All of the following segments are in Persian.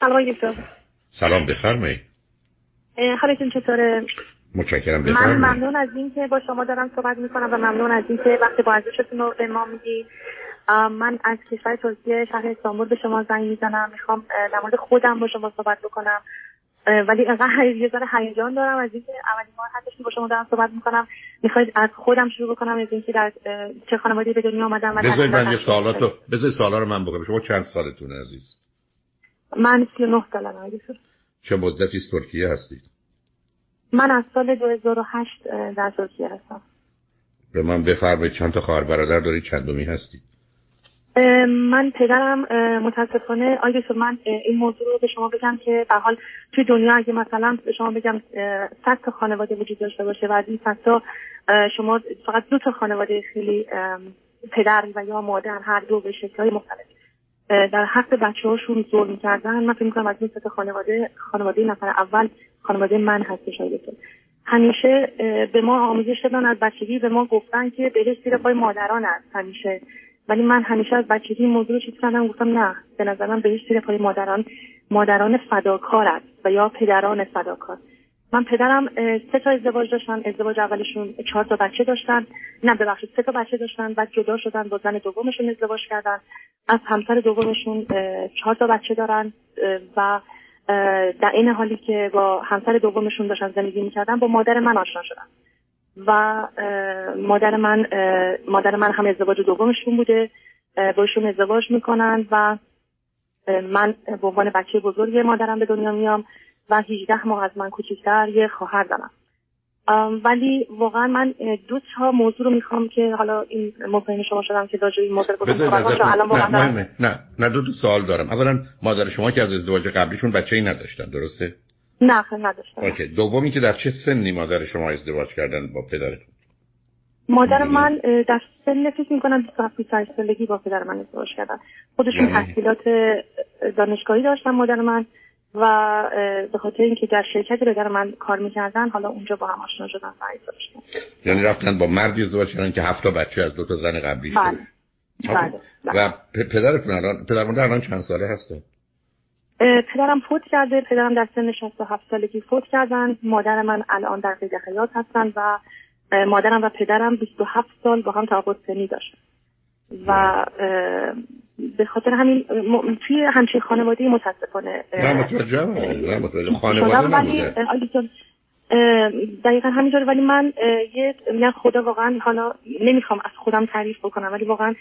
سلام سلام بفرمایید حالتون چطوره؟ متشکرم من ممنون از اینکه با شما دارم صحبت می‌کنم و ممنون از اینکه وقتی با ارزشتون رو به ما میگی من از کشور ترکیه شهر استانبول به شما زنگ می‌زنم. می‌خوام در مورد خودم با شما صحبت بکنم. ولی انقدر یه ذره هیجان دارم از اینکه اولین بار هستش با شما دارم صحبت می‌کنم. می‌خواید از خودم شروع بکنم از اینکه در چه خانواده‌ای به دنیا آمدم بذارید من یه سوالاتو بذارید سوالا رو من بکنم. شما چند سالتونه عزیز؟ من 39 سالم چه مدتی ترکیه هستید؟ من از سال 2008 در ترکیه هستم. به من بفرمایید چند تا خواهر برادر دارید چندمی هستید؟ من پدرم متاسفانه آیه من این موضوع رو به شما بگم که به حال توی دنیا اگه مثلا به شما بگم صد تا خانواده وجود داشته باشه و از این صد تا شما فقط دو تا خانواده خیلی پدر و یا مادر هر دو به های مختلف در حق بچه هاشون ظلم کردن من فکر می‌کنم از این خانواده خانواده نفر اول خانواده من هستش آیه همیشه به ما آموزش دادن از بچگی به ما گفتن که بهش زیر پای مادران است همیشه. ولی من همیشه از بچگی موضوع رو چیز کردم گفتم نه به نظر من بهش زیر پای مادران مادران فداکار است و یا پدران فداکار. من پدرم سه تا ازدواج داشتن ازدواج اولشون چهار تا بچه داشتن. نه ببخشید سه تا بچه داشتن بعد جدا شدن با زن دومشون ازدواج کردن. از همسر دومشون چهار تا بچه دارن و در این حالی که با همسر دومشون داشتن زندگی می‌کردن با مادر من آشنا شدن. و مادر من مادر من هم ازدواج دومشون بوده. باشون ازدواج می‌کنن و من به عنوان بچه بزرگ مادرم به دنیا میام. و 18 ماه از من کوچکتر یه خواهر دارم. ولی واقعا من دو تا موضوع رو می‌خوام که حالا این مفاهیم شما شدم که راجع این موضوع نه نه نه دو, دو سوال دارم. اولا مادر شما که از ازدواج قبلیشون بچه ای نداشتن درسته؟ نه خیلی نداشتن. اوکی. دومی که در چه سنی مادر شما ازدواج کردن با پدرتون؟ مادر من در سن فکر می‌کنم 27 سالگی با پدر من ازدواج کردن. خودشون یعنی؟ تحصیلات دانشگاهی داشتن مادر من. و به خاطر اینکه در شرکتی پدر من کار می‌کردن حالا اونجا با هم آشنا شدن و یعنی رفتن با مردی ازدواج کردن که هفت بچه از دو تا زن قبلی بله. بله. و پدرتون الان پدر الان چند ساله هستن؟ پدرم فوت کرده پدرم در سن 67 سالگی فوت کردن. مادر من الان در قید حیات هستن و مادرم و پدرم 27 سال با هم توافق سنی داشتن. و به خاطر همین توی همچین خانواده متاسفانه نه متوجه نه متوجه خانواده دقیقا همینطور ولی من یه خدا واقعا حالا نمی‌خوام از خودم تعریف بکنم ولی واقعا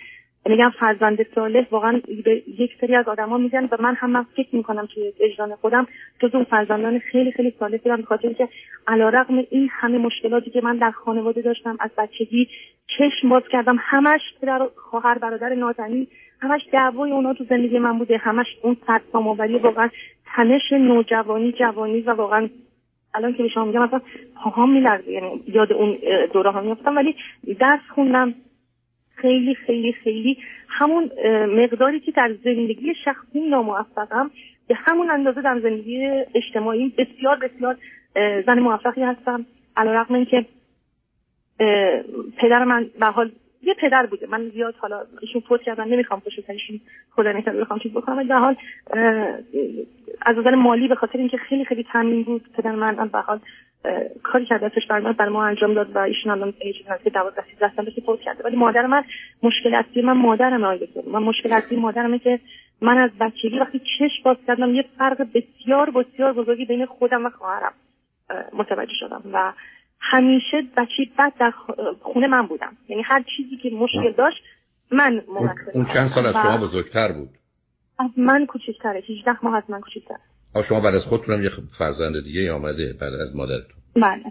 میگم فرزند صالح واقعا به یک سری از آدما میگن و من هم من فکر می‌کنم توی وجدان خودم جز اون فرزندان خیلی خیلی صالح بودم بخاطر اینکه علیرغم این همه مشکلاتی که من در خانواده داشتم از بچگی چشم باز کردم همش پدر خواهر برادر نازنین همش دعوای اونا تو زندگی من بوده. همش اون سرسام‌آوری واقعا تنش نوجوانی جوانی و واقعا الان که به شما میگم اصلا پاهام میلرزه. یعنی یاد اون دوره ها میافتم. ولی درس خوندم. خیلی خیلی خیلی همون مقداری که در زندگی شخصی ناموفقم به همون اندازه در زندگی اجتماعی بسیار بسیار زن موفقی هستم. علیرغم اینکه پدر من به حال یه پدر بوده. من زیاد حالا ایشون فوت کردن نمی‌خوام پشت سرشون خدا نکنه بخوام چیز بکنم. به حال از نظر مالی به خاطر اینکه خیلی خیلی تامین بود پدر من به حال کاری که دستش برنامه بر ما انجام داد و ایشون الان چیزی هست که 12 13 سال فوت کرده. ولی مادر من مشکل اصلی من مادرم آیه من مشکل اصلی مادرمه که من از بچگی وقتی چشم باز کردم یه فرق بسیار بسیار بزرگی بین خودم و خواهرم متوجه شدم. و همیشه بچه بد در خونه من بودم. یعنی هر چیزی که مشکل داشت من اون چند سال از شما بزرگتر بود؟ از من کوچکتره. 18 ماه از من کوچکتر شما بعد از خودتونم یه فرزند دیگه آمده بعد از مادرتون. بله.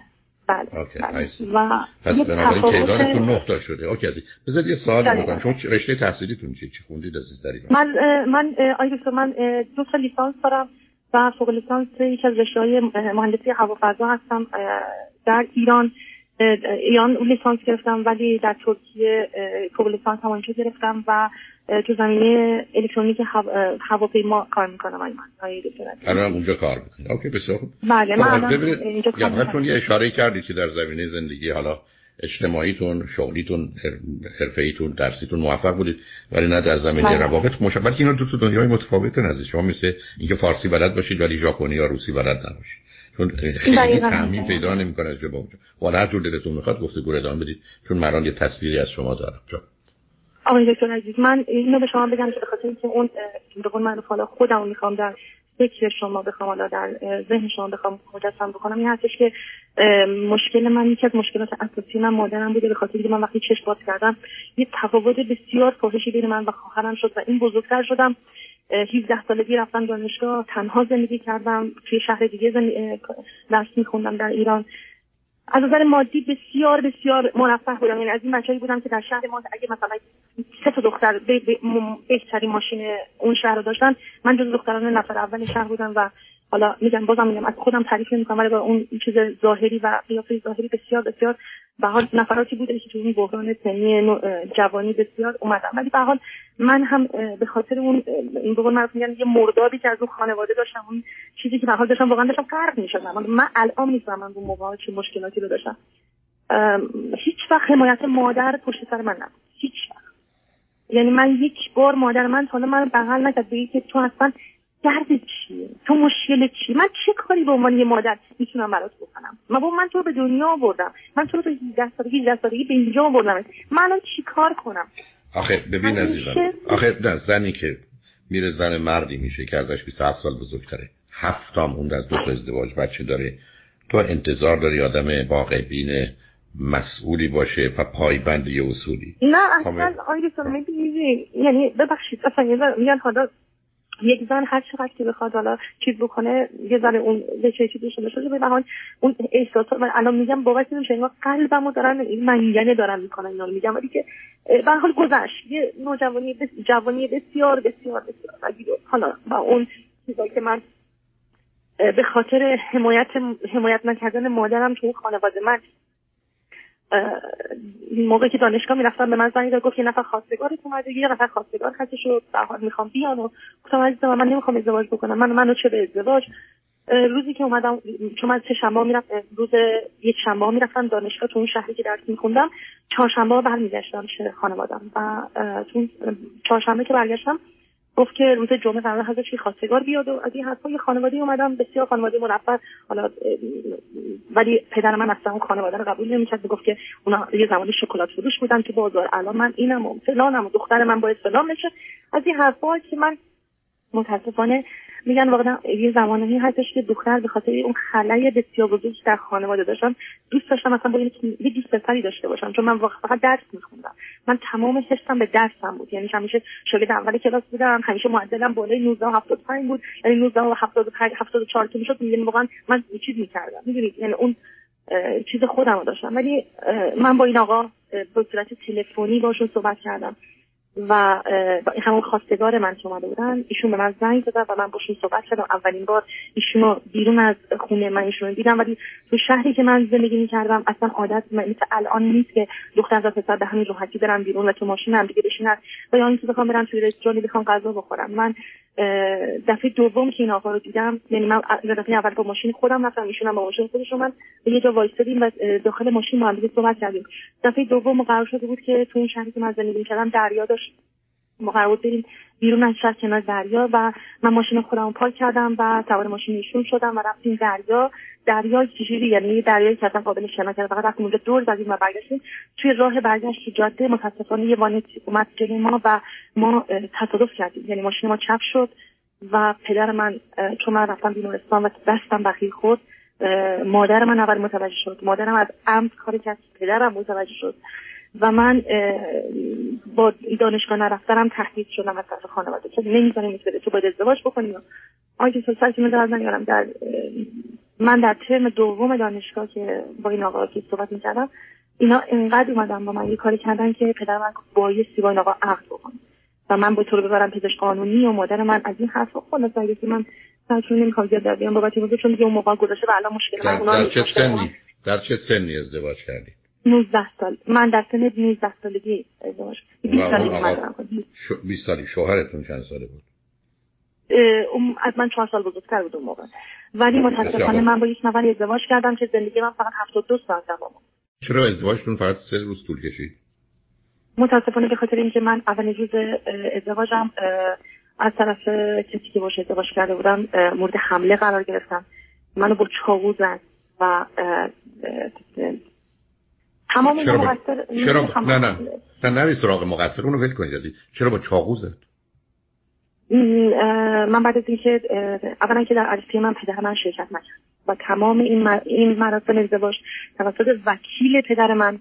بله. اوکی بله. و پس بنابراین تعدادتون نه تا شده. اوکی بذارید یه سوال بکنم. شما رشته تحصیلیتون چی؟ چی خوندید از این من من آیدو من دو تا لیسانس دارم. و فوق لیسانس یکی از رشته‌های مهندسی هوافضا هستم در ایران. ایران لیسانس گرفتم ولی در ترکیه فوق لیسانس هم گرفتم و تو زمینه الکترونیک هواپیما کار می‌کنم. من الان اونجا کار می‌کنم اوکی بسیار خوب. بله من اینجا چون یه اشاره کردی که در زمینه زندگی حالا اجتماعیتون شغلیتون حرفه‌ایتون درسیتون موفق بودید ولی نه در زمینه بله. روابط مشابه اینا دو تا دنیای متفاوت نزدیک شما مثل اینکه فارسی بلد باشید ولی ژاپنی یا روسی بلد نباشید. چون خیلی تعمین پیدا نمی‌کنه از جواب اونجا. هر جور دلتون می‌خواد گفتگو ادامه بدید چون من یه تصویری از شما دارم. جا. آقای دکتر عزیز من اینو به شما بگم که به خاطر اینکه اون قول من حالا خودم می‌خوام در فکر شما بخوام حالا در ذهن شما بخوام مجسم بکنم این هستش که مشکل من یکی از مشکلات اساسی من مادرم بوده به خاطر اینکه من وقتی چشم باز کردم یه تفاوت بسیار فاحشی بین من و خواهرم شد و این بزرگتر شدم. 17 سالگی رفتم دانشگاه تنها زندگی کردم توی شهر دیگه درس میخوندم در ایران. از نظر مادی بسیار بسیار مرفه بودم. یعنی از این بچه‌ای بودم که در شهر ما اگه مثلا سه تا دختر بهترین ماشین اون شهر رو داشتن من جز دختران نفر اول شهر بودم و حالا میگم بازم میگم از خودم تعریف نمی‌کنم ولی با اون چیز ظاهری و قیافه ظاهری بسیار بسیار به حال نفراتی بوده که تو این بحران سنی جوانی بسیار اومدم ولی به حال من هم به خاطر اون این به قول میگن یه مردابی که از اون خانواده داشتم اون چیزی که به حال داشتم واقعا داشتم غرق می‌شدم. من الان می‌فهمم اون موقع چه مشکلاتی رو داشتم. هیچ وقت حمایت مادر پشت سر من نبود. هیچ وقت. یعنی من یک بار مادر من حالا من بغل نکرد. که تو اصلا درد چیه؟ تو مشکل چی؟ من چه کاری به عنوان یه مادر می‌تونم برات بکنم؟ من با من تو به دنیا آوردم. من تو رو تا 18 سالگی 18 سالگی به اینجا آوردم. من الان چی کار کنم؟ آخه ببین عزیزم. آخه نه زنی که میره زن مردی میشه که ازش 27 سال بزرگتره. هفتم اون از دو تا ازدواج بچه داره. تو انتظار داری آدم واقع بین مسئولی باشه و پایبند یه اصولی. نه اصلا آیدی یعنی ببخشید اصلا میگن حالا یک زن هر چقدر که بخواد حالا چیز بکنه یه زن اون یه چه چیزی شده شده به حال اون احساس من الان میگم بابت نمیشه انگار قلبمو دارن این منگنه دارن می‌کنن اینا میگم. ولی که به حال گذشت. یه نوجوانی بس جوانی بسیار بسیار بسیار حالا با اون چیزایی که من به خاطر حمایت حمایت نکردن مادرم تو خانواده من موقعی که دانشگاه می‌رفتم به من زنگ داد گفت یه نفر خواستگارت اومده یه نفر خواستگار شد در حال می‌خوام بیان. و گفتم عزیزم من نمی‌خوام ازدواج بکنم. من منو چه به ازدواج؟ روزی که اومدم چون من سه شنبه می‌رفت روز یک شنبه می‌رفتم دانشگاه تو اون شهری که درس میخوندم چهارشنبه برمیگشتم پیش خانوادم و تو چهارشنبه که برگشتم گفت که روز جمعه قرار هست چی خواستگار بیاد. و از این حرفا یه خانواده اومدم بسیار خانواده مرفه حالا ولی پدر من اصلا اون خانواده رو قبول نمی‌کرد. می‌گفت که اونا یه زمانی شکلات فروش بودن تو بازار. الان من اینم و فلانم و دختر من باید فلان بشه. از این حرفا که من متاسفانه میگن واقعا یه زمانی هستش که دختر به خاطر اون خلای بسیار بزرگی در خانواده داشتم دوست داشتم مثلا با یه دوست پسری داشته باشم چون من واقعا فقط درس میخوندم. من تمام حسم به درسم بود. یعنی همیشه شاگرد اول کلاس بودم همیشه معدلم بالای 19 75 بود. یعنی 19 و 75 74 که می‌شد یعنی واقعا من چیز می‌کردم. می‌دونید یعنی اون چیز خودم رو داشتم. ولی من با این آقا به صورت تلفنی باشون صحبت کردم. و همون خواستگار من که اومده بودن ایشون به من زنگ زدن و من باشون صحبت کردم. اولین بار ایشون بیرون از خونه من ایشون دیدم ولی تو شهری که من زندگی می‌کردم اصلا عادت مثل الان نیست که دختر و پسر به همین راحتی برم بیرون و تو ماشین هم دیگه بشینن و یا اینکه بخوام برم توی رستورانی بخوام غذا بخورم. من دفعه دوم که این آقا رو دیدم یعنی من دفعه اول با ماشین خودم رفتم ایشون با ماشین خودش من به یه جا وایسادیم و داخل ماشین با هم صحبت کردیم. دفعه دوم قرار شده بود که تو اون شهری که من زندگی کردم دریا داشت. ما بود بریم بیرون از شهر کنار دریا و من ماشین خودم پارک کردم و سوار ماشین ایشون شدم و رفتیم دریا. دریا چجوری یعنی دریایی که اصلا قابل شنا کرد فقط رفتیم اونجا دور زدیم و برگشتیم. توی راه برگشت جاده متاسفانه یه وانت اومد جلوی ما و ما تصادف کردیم. یعنی ماشین ما چپ شد و پدر من چون من رفتم بیمارستان و دستم بخیر خورد مادر من اول متوجه شد. مادرم از عمد کاری کرد پدرم متوجه شد. و من با دانشگاه نرفتنم تهدید شدم از طرف خانواده. که نمی‌ذاریم بده تو باید ازدواج بکنی آنکه که در نگارم در من در ترم دوم دانشگاه که با این آقا که صحبت می‌کردم اینا انقدر اومدن با من یه کاری کردن که پدر من بایستی با این آقا عقد بکنم و من با تو رو ببرم پزشک قانونی و مادر من از این حرف خود که من سرچون نمی‌خوام زیاد در بیان بابت این چون دیگه اون موقع گذاشته و الان مشکل من در, در چه سنی؟ در چه سنی ازدواج کردی؟ 19 سال. من در سن 19 سالگی ازدواج 20 سالگی 20 سالی شوهرتون چند ساله بود؟ از من چهار سال بزرگتر بود اون موقع. ولی متاسفانه من با یک نفر ازدواج کردم که زندگی من فقط 72 ساعت دوام چرا ازدواجتون فقط سه روز طول کشید؟ متاسفانه به خاطر اینکه من اولین روز ازدواجم از طرف کسی که باشه ازدواج کرده بودم مورد حمله قرار گرفتم. منو با چاقو زد و تمام چرا با... چرا با... نه نه. نه نری سراغ مقصر اونو ول کنید چرا با چاقو زد من بعد از اینکه اولا که در عرصه من پدر من شرکت نکرد. و تمام این این مراسم ازدواج توسط وکیل پدر من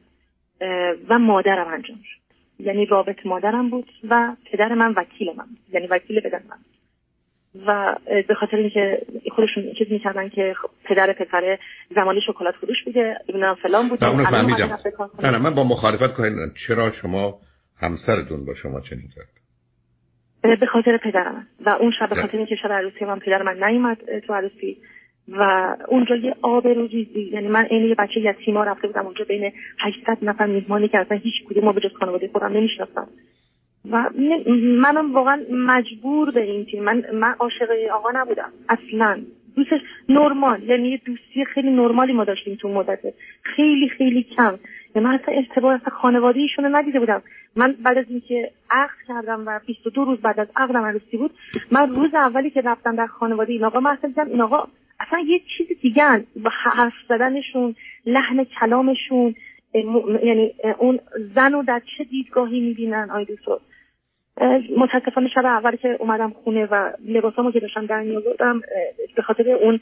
و مادرم انجام شد. یعنی رابط مادرم بود و پدر من وکیل من یعنی وکیل پدر من و به خاطر اینکه خودشون چیز می‌کردن که پدر پسر زمانی شکلات فروش بوده نمی‌دونم فلان بوده نه فهمیدم. نه نه من با مخالفت کنید چرا شما همسرتون با شما چنین کرد؟ به خاطر پدرم. و اون شب به خاطر اینکه شب عروسی من پدر من نیومد تو عروسی. و اونجا یه آب رو ریزی یعنی من عین یه بچه یتیما رفته بودم اونجا بین 800 نفر میزمانی که اصلا هیچ کدوم ما به جز خانواده خودم نمیشناختم. و منم واقعا مجبور به این تیم من من عاشق آقا نبودم. اصلا. دوستش نرمال. یعنی یه دوستی خیلی نرمالی ما داشتیم تو مدت. خیلی خیلی کم. یعنی من اصلا ارتباط اصلا خانواده ایشونو ندیده بودم. من بعد از اینکه عقد کردم و 22 روز بعد از عقدم عروسی بود من روز اولی که رفتم در خانواده این آقا من اصلا این آقا اصلا یه چیز دیگه با حرف زدنشون لحن کلامشون یعنی اون زن رو در چه دیدگاهی می‌بینن. آی متاسفانه شب اول که اومدم خونه و لباسامو که داشتم در میآوردم به خاطر اون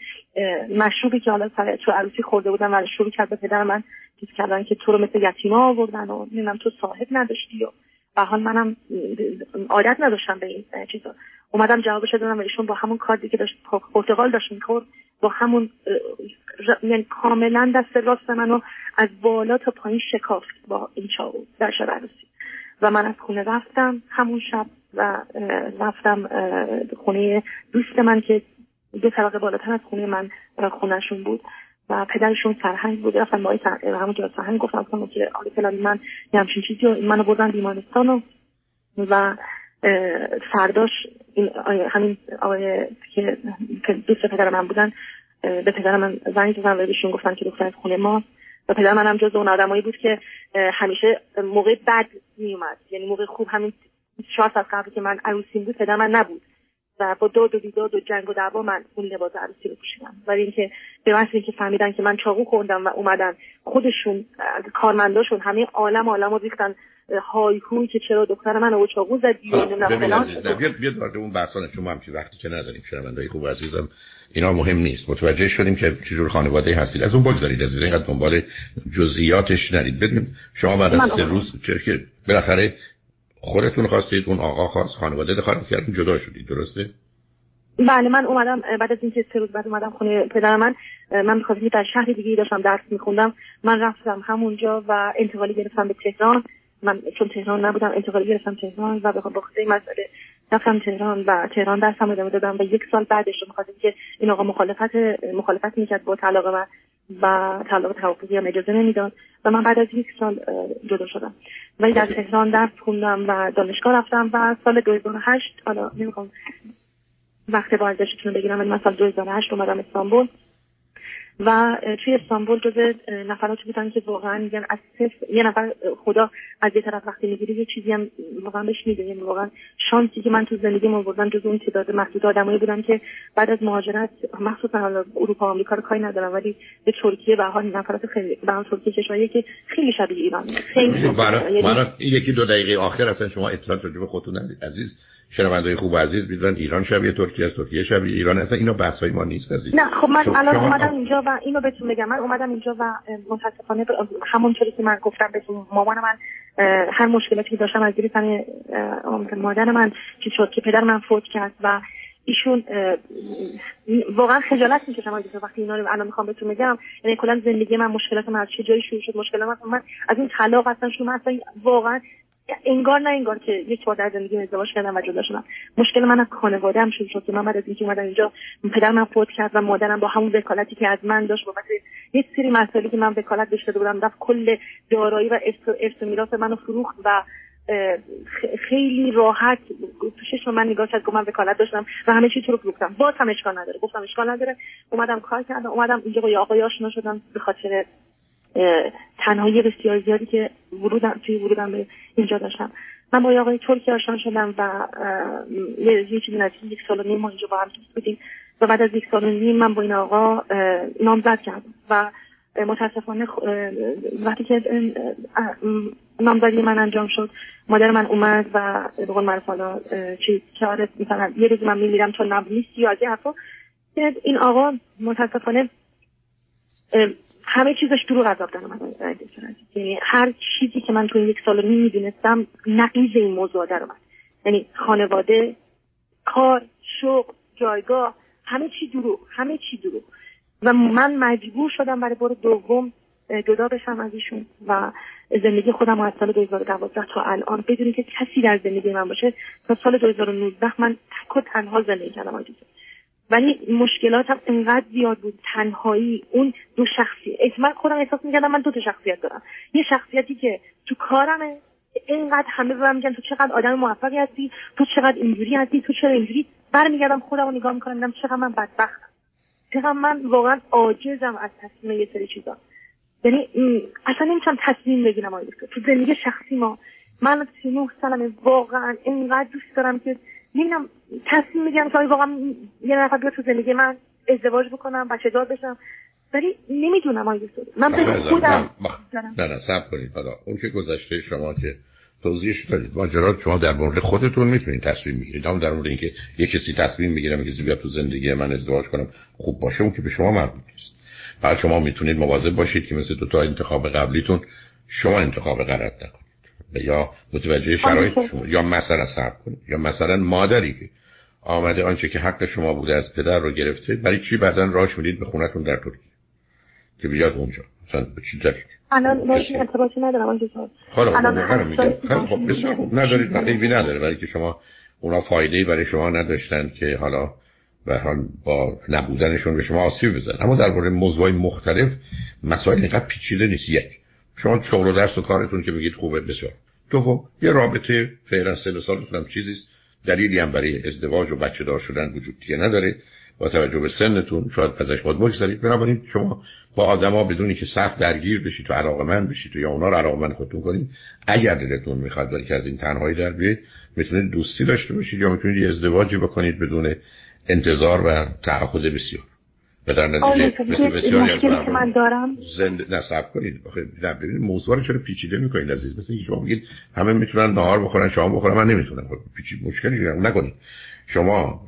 مشروبی که حالا سر تو عروسی خورده بودم و شروع کرد به پدر من چیز کردن که تو رو مثل یتیما آوردن و نمی‌دونم تو صاحب نداشتی و به حال منم عادت نداشتم به این چیزا. اومدم جوابش دادم و ایشون با همون کاردی که داشت پرتغال داشت می‌خورد با همون یعنی کاملا دست راست منو از بالا تا پایین شکافت با این چاقو در شب عروسی. و من از خونه رفتم همون شب و رفتم خونه دوست من که دو طبقه بالاتر از خونه من خونهشون بود و پدرشون سرهنگ بود. رفتم با همون جا سرهنگ گفتم که آقای فلانی من یه همچین چیزی منو بردن بیمارستان و, و فرداش این همین آقای که دوست پدر من بودن به پدر من زنگ زدن و بهشون گفتن که دختر خونه ما. و پدر منم جز اون آدمایی بود که همیشه موقع بد میومد یعنی موقع خوب همین چهار سال قبل که من عروسیم بود پدر من نبود. و با داد و بیداد و جنگ و دعوا من اون لباس عروسی رو پوشیدم. ولی اینکه به محض اینکه فهمیدن که من چاقو خوردم و اومدن خودشون کارمنداشون همه عالم عالم رو ریختن های هوی که چرا دختر من رو چاقو زدی بیاد بیاد وارد اون بحثان شما هم وقتی که نداریم شنوندای خوب عزیزم اینا مهم نیست. متوجه شدیم که چجور خانواده هستید. از اون بگذارید عزیز اینقدر دنبال جزئیاتش نرید. بدونید شما بعد از سه روز که بالاخره خودتون خواستید اون آقا خواست خانواده دخالت کردن جدا شدید درسته؟ بله من اومدم بعد از اینکه سه روز بعد اومدم خونه پدر من من می‌خواستم در شهر دیگه داشتم درس میخوندم. من رفتم همونجا و انتقالی گرفتم به تهران. من چون تهران نبودم انتقالی گرفتم تهران و به خاطر مسئله رفتم تهران و تهران درسم ادامه دادم و یک سال بعدش رو که این آقا مخالفت مخالفت می‌کرد با طلاق من. و طلاق توافقی هم اجازه نمی‌داد و من بعد از یک سال جدا شدم. ولی در تهران درس خوندم و دانشگاه رفتم و سال 2008 حالا نمی‌خوام وقت بازداشتتون رو بگیرم ولی من سال 2008 اومدم استانبول. و توی استانبول جز نفراتی بودن که واقعا میگن از صفر یه نفر خدا از یه طرف وقتی می‌گیری یه چیزی هم واقعا بهش میده. یعنی واقعا شانسی که من تو زندگی آوردم جز اون تعداد محدود آدمایی بودن که بعد از مهاجرت مخصوصا حالا اروپا و آمریکا رو کاری ندارم ولی به ترکیه به حال نفرات خیلی به حال ترکیه کشوریه که خیلی شبیه ایران خیلی یعنی یکی دو دقیقه آخر اصلا شما اطلاعات راجع به خودتون ندید. عزیز شنوندای خوب عزیز می‌دونن ایران شبیه ترکیه است ترکیه شبیه ایران اصلا اینا های ما نیست عزیز. نه خب من الان اومدم اینجا و اینو بهتون بگم. من اومدم اینجا و متاسفانه همونطوری که من گفتم بهتون مامان من هر مشکلاتی که داشتم از زیر مادر من چی شد که پدر من فوت کرد و ایشون واقعا خجالت می‌کشم از وقتی اینا رو الان می‌خوام بهتون بگم یعنی کلا زندگی من مشکلات من از چه جایی شروع شد مشکلات من, من از این طلاق اصلا شروع اصلا واقعا انگار نه انگار که یک بار در زندگی ازدواج کردم و جدا شدم. مشکل من از خانواده هم شروع شد. که من بعد از اینکه اومدم اینجا پدر من فوت کرد و مادرم با همون وکالتی که از من داشت بابت یک سری مسائلی که من وکالت داده بودم رفت کل دارایی و ارث میراث منو فروخت و خیلی راحت تو چشم من نگاه کرد که من وکالت داشتم و همه چیز رو فروختم. باز هم اشکال نداره. گفتم اشکال نداره. اومدم کار کردم. اومدم اینجا با آقای آشنا شدم به خاطر تنهایی بسیار زیادی که ورودم توی ورودم به اینجا داشتم. من با آقای ترکی آشنا شدم و یه چیزی نزدیک یک سال و نیم ما اینجا با هم دوست بودیم. و بعد از یک سال و نیم من با این آقا نامزد کردم. و متاسفانه وقتی که نامزدی من انجام شد مادر من اومد و به قول من حالا چیز که آره مثلا یه روز من میمیرم تو نب نیستی یا از حرفا. این آقا متاسفانه همه چیزش دروغ عذاب در من یعنی هر چیزی که من تو این یک سال می‌دونستم نقیز این موضوع در اومد. یعنی خانواده کار شغل جایگاه همه چی دروغ همه چی دروغ. و من مجبور شدم برای بار دوم جدا بشم از ایشون و زندگی خودم از سال 2012 تا الان بدون که کسی در زندگی من باشه تا سال 2019 من تک و تنها زندگی کردم. ولی مشکلاتم انقدر زیاد بود تنهایی. اون دو شخصی من خودم احساس می‌کردم من دو تا شخصیت دارم. یه شخصیتی که تو کارمه اینقدر همه به میگن تو چقدر آدم موفقی هستی تو چقدر اینجوری هستی تو چرا اینجوری؟ برمیگردم خودم رو نگاه می‌کنم میگم چقدر من بدبختم. چقدر من واقعا عاجزم از تصمیم یه سری چیزا. یعنی اصلا نمی‌تونم تصمیم بگیرم آقای تو زندگی شخصی ما من 39 سالمه واقعا اینقدر دوست دارم که نمی‌دونم تصمیم می‌گیرم که واقعا یه نفر بیاد تو زندگی من ازدواج بکنم بچه دار بشم. ولی نمی‌دونم آقای من به خودم نه نه سب کنید حالا اون که گذشته شما که توضیحش دادید. ماجرا شما در مورد خودتون می‌تونید تصمیم می‌گیرید اما در مورد اینکه یه کسی تصمیم می‌گیره کسی بیاد تو زندگی من ازدواج کنم خوب باشه اون که به شما مربوط نیست. بعد شما می‌تونید مواظب باشید که مثل دو تا انتخاب قبلیتون شما انتخاب غلط نکنید. یا متوجه شرایط شما یا مثلا صبر کنید. یا مثلا مادری که آمده آنچه که حق شما بوده از پدر رو گرفته برای چی بعدا راش می‌دید به خونتون در ترکیه؟ که بیاد اونجا. مثلا به چی دلیل الان باشین ارتباطی ندارم آنجا الان میگم. خب بسیار خوب. ندارید عیبی نداره. برای که شما اونا فایده برای شما نداشتن که حالا به حال با نبودنشون به شما آسیب بزن اما در مورد موضوعی مختلف مسائل اینقدر پیچیده نیست. یک شما شغل و درس و کارتون که میگید خوبه بسیار. دوم یه رابطه فعلا سه سالتون هم چیزیست دلیلی هم برای ازدواج و بچه دار شدن وجود دیگه نداره. با توجه به سنتون شاید ازش باید بگذارید بنابراین شما با آدما بدونی که سخت درگیر بشید تو علاقه من بشید یا اونا رو علاقه من خودتون کنید اگر دلتون می‌خواد ولی که از این تنهایی در بیاید می‌تونید دوستی داشته باشید یا می‌تونید ازدواجی بکنید بدون انتظار و تعهد بسیار. و در نتیجه مثل بسیاری از من دارم. زند نصب کنید. نه ببینید موضوع رو چرا پیچیده می‌کنید عزیز؟ مثل شما میگید همه می‌تونن نهار بخورن شام بخورن من نمی‌تونم. خب پیچید مشکلی نکنید. شما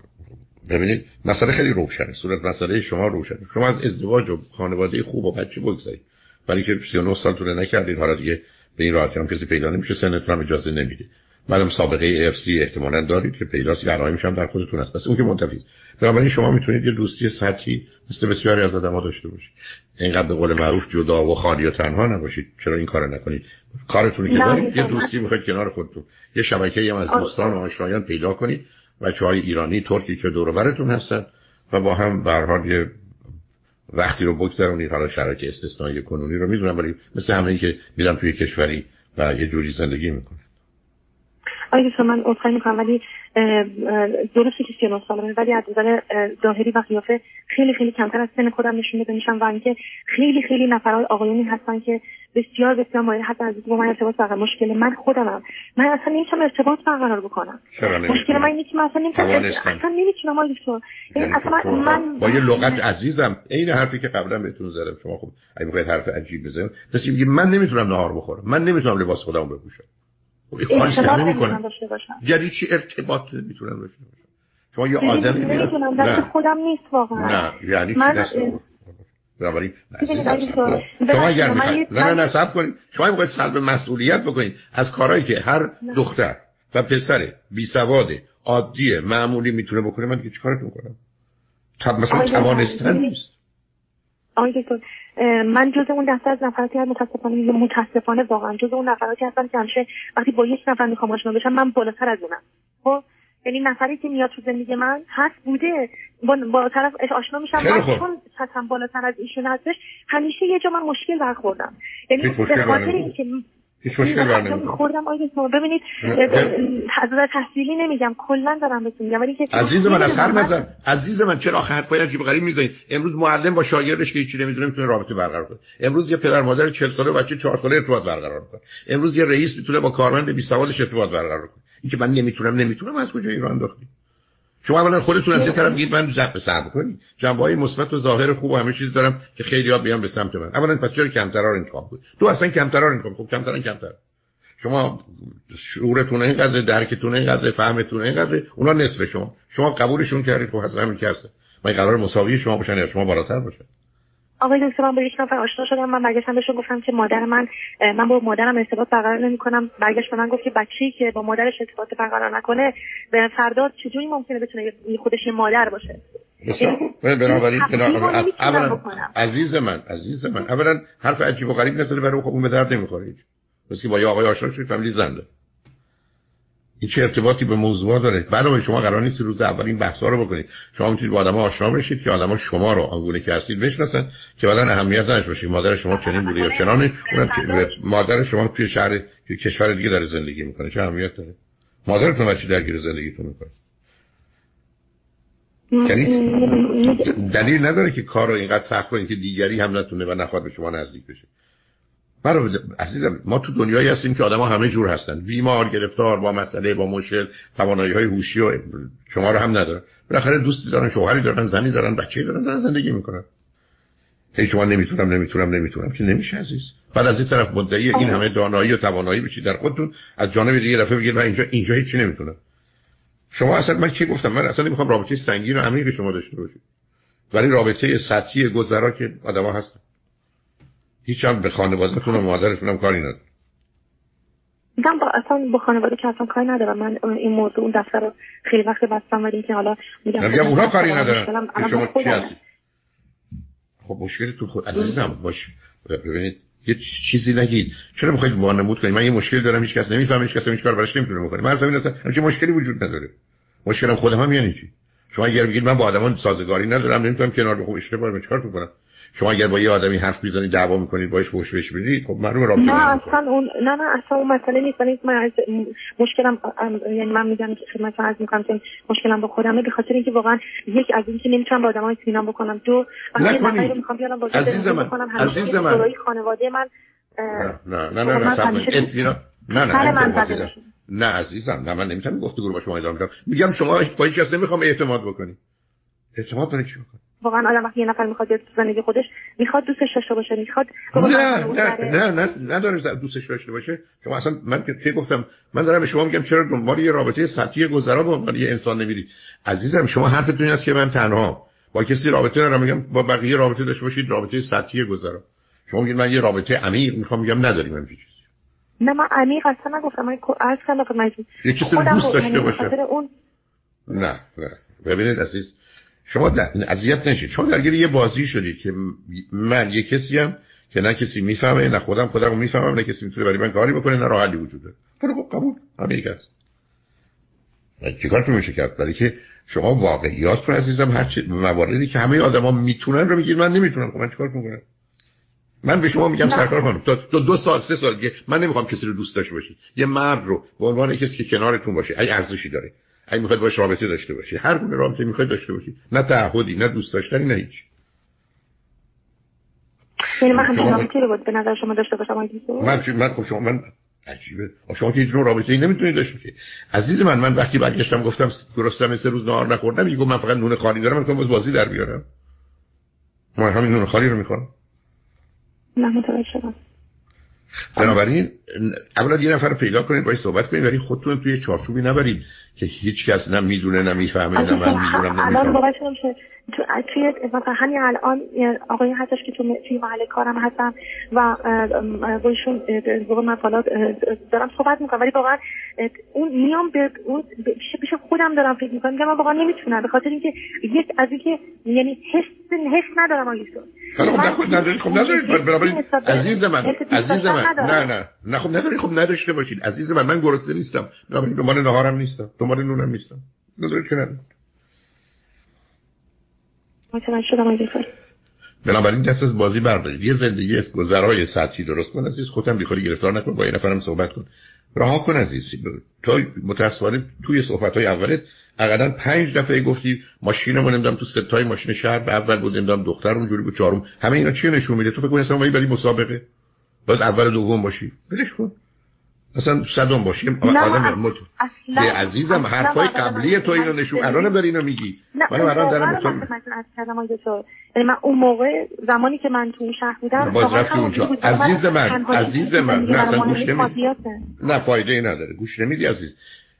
ببینید مسئله خیلی روشنه. صورت مسئله شما روشنه. شما از ازدواج و خانواده خوب و بچه بگذارید؟ ولی که 39 سال طول نکردید حالا دیگه به این راحتی هم کسی پیدا نمیشه. سنتون هم اجازه نمیده. بعدم سابقه سی احتمالاً دارید که پیداست علائمش هم در خودتون هست پس اون که منتفی. بنابراین شما می‌تونید یه دوستی سطحی مثل بسیاری از آدم‌ها داشته باشید. اینقدر به قول معروف جدا و خالی و تنها نباشید. چرا این کارو نکنید؟ کارتون که دارید یه دوستی می‌خواید کنار خودتون. یه شبکه هم از دوستان و آشنایان پیدا کنید بچه های ایرانی ترکی که دور براتون هستن و با هم به یه وقتی رو بگذرونید. حالا شرایط استثنایی کنونی رو می‌دونم ولی مثل همه که میرن توی کشوری و یه جوری زندگی می‌کنه آقای من عذرخواهی می‌کنم ولی درسته که 39 سالمه ولی از نظر ظاهری و قیافه خیلی خیلی کمتر از سن خودم نشون داده میشم و اینکه خیلی خیلی نفرهای آقایونی هستن که بسیار بسیار مایل حتی از با من ارتباط برقرار مشکل من خودمم. من اصلا نمی‌تونم ارتباط برقرار بکنم. مشکل من اینه که من اصلا نمی‌تونم اصلا نمی‌تونم آقای دکتر یعنی اصلا من با یه لغت عزیزم این حرفی که قبلا بهتون زدم شما خب اگه بخواید حرف عجیب بزنید پس من نمی‌تونم نهار بخورم من نمی‌تونم لباس خودم بپوشم. ارتباط نمی‌کنم یعنی چی ارتباط می‌تونم داشته باشم؟ شما یه آدمی نمی‌تونم دست خودم نیست واقعا. نه یعنی چی دست بنابراین شما اگر می‌خواید نه نه نصب کنید. شما می‌خواید سلب مسئولیت بکنید. از کارهایی که هر دختر و پسر بی سواد عادی معمولی می‌تونه بکنه من دیگه چیکارتون کنم؟ تا مثلا توانستن نیست. آقای دکتر من جز اون دسته از نفراتی هستم متاسفانه متاسفانه واقعا جز اون نفراتی هستم که همیشه وقتی با یک نفر می‌خوام آشنا بشم من بالاتر از اونم. خب؟ یعنی نفری که میاد تو زندگی من هست بوده. با, با طرف آشنا میشم. من چون سطحم بالاتر از ایشون هستش همیشه یه جا من مشکل برخوردم. یعنی به خاطر اینکه هیچ مشکل بر نمیاد خوردم آیه شما ببینید از تحصیلی نمیگم کلا دارم بهتون میگم ولی که عزیز من از هر نظر عزیز من چرا حرفای عجیب غریب می‌زنید؟ امروز معلم با شاگردش که هیچی نمی‌دونه می‌تونه رابطه برقرار کنه. امروز یه پدر مادر 40 ساله بچه 4 ساله ارتباط برقرار کنه امروز یه رئیس می‌تونه با کارمند 20 سالش ارتباط برقرار کنه. اینکه من نمی‌تونم نمی‌تونم از کجا ایران انداختی شما اولا خودتون از یه طرف میگید من زب صبر کنید جنبه های مثبت و ظاهر خوب و همه چیز دارم که خیلی ها بیان به سمت من. اولا پس چرا کمترا رو انتخاب کنید؟ تو اصلا کمترا رو انتخاب خب کمترا کمتر. شما شعورتون اینقدر درکتون اینقدر فهمتون اینقدر اونا نصف شما. شما قبولشون کردید خب حسن همین که هست من قرار مساوی شما باشن یا شما بالاتر باشن. آقای دکتر من با یک نفر آشنا شدم. من برگشتم بهشون گفتم که مادر من من با مادرم ارتباط برقرار نمی کنم برگشت به من گفت که بچه‌ای که با مادرش ارتباط برقرار نکنه به فردا چجوری ممکنه بتونه خودش یه مادر باشه؟ بنابراین اولا عزیز من عزیز من. اولا حرف عجیب و غریب نزده برای اون به درد نمی‌خوره بس که با یه آقای آشنا شدید فهمیدی زنده. این چه ارتباطی به موضوع داره برای شما قرار نیست روز اول این بحثا رو بکنید. شما می‌تونید با آدم آشنا بشید که آدما شما رو آنگونه که هستید بشناسن که بعدا اهمیت نداشته باشید. مادر شما چنین بوده یا چنانه اونم مادر شما توی شهر توی کشور دیگه داره زندگی می‌کنه. چه اهمیت داره؟ مادرتون بچه درگیر زندگیتون می‌کنه؟ یعنی دلیل نداره که کار رو اینقدر سخت کنید که دیگری هم نتونه و نخواد به شما نزدیک بشه. برای عزیزم ما تو دنیایی هستیم که آدما همه جور هستن. بیمار گرفتار با مسئله با مشکل توانایی های هوشی و شما رو هم ندارن بالاخره دوستی دارن شوهری دارن زنی دارن بچه‌ای دارن دارن زندگی می‌کنن. هی شما نمی‌تونم نمی‌تونم نمی‌تونم. که نمیشه عزیز. بعد از این طرف مدعی این همه دانایی و توانایی بشید در خودتون از جانب دیگه دفعه بگید من اینجا اینجا هیچی نمی‌تونم؟ شما اصلا من چی گفتم؟ من اصلا نمی‌خوام رابطه سنگین و عمیق شما داشته باشید ولی رابطه سطحی گذرا که آدما هستن. هیچ هم به خانوادهتون و مادرتون هم کاری نداره. من با اصلا با خانواده که اصلا کاری ندارم. من این موضوع اون دفتر رو خیلی وقت بستم ولی که حالا میگم میگم اونا کاری ندارن. شما چی هستی؟ خب مشکلی تو خود عزیزم باش. ببینید یه چیزی نگید. چرا می‌خواید وانمود کنید؟ من یه مشکل دارم هیچ کس نمی‌فهمه هیچ کس هیچ کار براش نمی‌تونه بکنه. من از همین اصلا مشکلی وجود نداره. مشکلم خودم هم یعنی چی؟ شما اگر بگید من با آدمان سازگاری ندارم نمی‌تونم کنار بخوام اشتباه چیکار کنم شما اگر با یه آدمی حرف می‌زنید دعوا می‌کنید باش فوش بش بدید خب معلومه رابطه نه اصلا اون نه نه اصلا اون مسئله نیست. یعنی من از مشکلم یعنی من میگم که خدمت عرض می‌کنم که مشکلم با خودمه به خاطر اینکه واقعا یک از اینکه نمی‌تونم با آدمای اطمینان بکنم دو وقتی می‌خوام بیارم با عزیزم بکنم عزیز من. خانواده من نه نه نه خب نه نه نه نه عزیزم نه من نمی‌تونم گفتگو رو با شما ادامه بدم. میگم شما با هیچ کس نمی‌خوام اعتماد بکنی. اعتماد برای چی بکنی؟ واقعا آدم وقتی یه نفر می‌خواد تو زندگی خودش می‌خواد دوستش داشته باشه می‌خواد نه نه نه نه نداره دوستش داشته باشه. شما اصلا من که گفتم من دارم به شما میگم چرا دنبال یه رابطه سطحی گذرا با یه انسان نمیرید عزیزم شما حرفتون این است که من تنها با کسی رابطه ندارم میگم با بقیه رابطه داشته باشید رابطه سطحی گذرا. شما میگید من یه رابطه عمیق می‌خوام میگم نداریم همین چیزی. نه من عمیق اصلا نگفتم من عرض کردم خدمتتون. یه کسی دوست داشته باشه. نه نه. ببینید عزیز شما اذیت نشید. شما درگیر یه بازی شدید که من یه کسی هم که نه کسی می‌فهمه نه خودم خودم می‌فهمم نه کسی می‌تونه برای من کاری بکنه نه وجود داره. خب قبول. همین است چیکار تو میشه کرد؟ برای که شما واقعیات رو عزیزم هر چی مواردی که همه آدما می‌تونن رو میگید من نمی‌تونم. خب من چیکار کنم؟ من به شما میگم سرکار خانم تا دو, دو سال سه سال دیگه من نمی‌خوام کسی رو دوست داشته باشید یه مرد رو به عنوان کسی که کنارتون باشه ای ارزشی داره. اگه می‌خواید باش رابطه داشته باشی. هر گونه رابطه می‌خواید داشته باشی. نه تعهدی نه دوست داشتنی نه هیچ. یعنی من همچین رابطه رو به نظر شما داشته باشم من من خب شما من عجیبه. شما که هیچ نوع رابطه ای نمی‌تونید داشته باشید عزیز من من وقتی برگشتم گفتم گرسنم سه روز نهار نخوردم میگم من فقط نون خالی دارم می‌خوام بازی در بیارم. من همین نون خالی رو می‌خوام. نه متوجه شدم. بنابراین اولا یه نفر رو پیدا کنید باید صحبت کنید ولی خودتون توی چارچوبی نبرید که هیچ کس نه می‌دونه نه می‌فهمه نه من می‌دونم نمی‌فهمم توی مثلا همین الان آقای هستش که توی محل کارم هستم و با ایشون من دارم صحبت می‌کنم ولی واقعا اون میام به اون پیش خودم دارم فکر می‌کنم میگم من واقعا نمی‌تونم به خاطر اینکه یک از اینکه یعنی حس حس ندارم آیسون خب ندارید خب ندارید بنابراین عزیز من عزیز من. نه نه. نه خب ندارید خب نداشته باشید. عزیز من من گرسنه نیستم. بنابراین دنبال نهارم نیستم. دنبال نونم نیستم. ندارید که ندارید. بنابراین دست از بازی بردارید یه زندگی گذرای سطحی درست کن عزیز. خودم بیخوری گرفتار نکن. با یه نفرم صحبت کن. رها کن عزیز. تو متاسفانه توی صحبت های اولت اقلا پنج دفعه گفتی ماشینمون نمی‌دونم تو ستای ماشین شهر به اول بود نمی‌دونم دختر اونجوری بود چهارم. همه اینا چی نشون میده؟ تو فکر کنی اصلا ولی مسابقه. باید اول دوم باشی. ولش کن. اصلا صدام باشیم آدم مت... یه عزیزم حرفای قبلی تو اینو نشون الانم داری اینو میگی. من الان دارم تو یعنی من اون موقع زمانی که من تو اون شهر بودم باز رفتی اونجا. عزیز من عزیز من. نه اصلا گوش نمیدی نه فایده ای نداره. گوش نمیدی عزیز.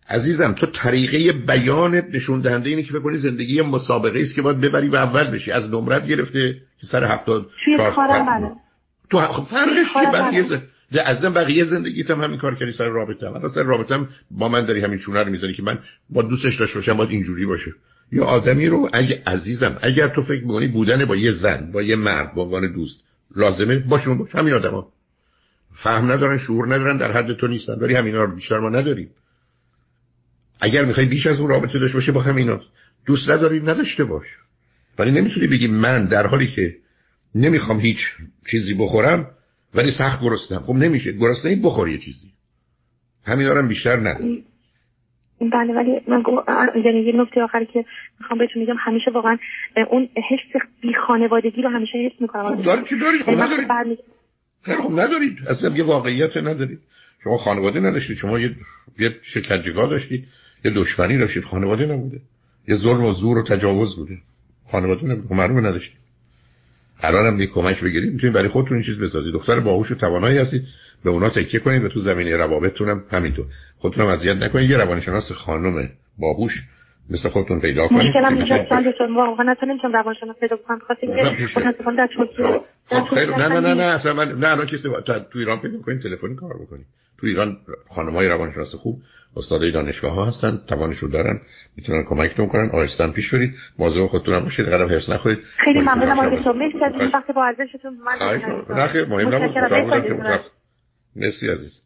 عزیزم تو طریقه بیانت نشون دهنده اینه که فکر کنی زندگی مسابقه است که باید ببری و اول بشی. از نمرت گرفته که سر هفتاد بله. تو فرقش چیه؟ بقیه ازم بقیه زندگیت هم همین کار کردی سر رابطه هم. سر رابطه با من داری همین چونه رو می‌زنی که من با دوستش داشته باشم باید اینجوری باشه. یا آدمی رو اگه عزیزم اگر تو فکر می‌کنی بودن با یه زن با یه مرد با عنوان دوست لازمه باشون باش. همین آدما فهم ندارن شعور ندارن در حد تو نیستن. داری همینا رو بیشتر ما نداریم. اگر می‌خوای بیش از اون رابطه داشته باشه با همینا دوست نداری نداشته باش. ولی نمی‌تونی بگی من در حالی که نمی‌خوام هیچ چیزی بخورم ولی سخت گرسنم. خب نمیشه. گرسنه بخور یه چیزی. همین هم بیشتر نداره بله ولی من یعنی یه نکته آخری که می‌خوام بهتون میگم همیشه واقعا اون حس بی خانوادگی رو همیشه حس می‌کنم. خب داری چی دارید خب ندارید خب ندارید اصلا یه واقعیت ندارید شما خانواده نداشتید شما یه یه شکنجهگاه داشتید یه دشمنی داشتید خانواده نبوده. یه ظلم و زور و تجاوز بوده. خانواده نبوده. خب معلومه نداشتید هم یه کمک بگیرید می‌تونید برای خودتون این چیز بسازید. دختر باهوش و توانایی هستید به اونا تکیه کنید و تو زمینه روابطتون هم همینطور. خودتون هم اذیت نکنید. یه روانشناس خانم باهوش مثل خودتون پیدا کنید. اینجا سوالتون واقعا نتونیم روانشناس پیدا کنم. خاطر خب نه نه نه نه اصلا من نه الان کسی تو ایران پیدا کنید تلفنی کار بکنید. تو ایران خانمای روانشناس خوب استادای دانشگاه ها هستن توانش رو دارن می‌تونن کمکتون کنن. آهستن پیش برید. مواظب خودتون هم باشید. قدم حرص نخورید. خیلی ممنونم. از شما مرسی از این وقت با ارزشتون. من نه خیلی مهم نبود. مرسی عزیز.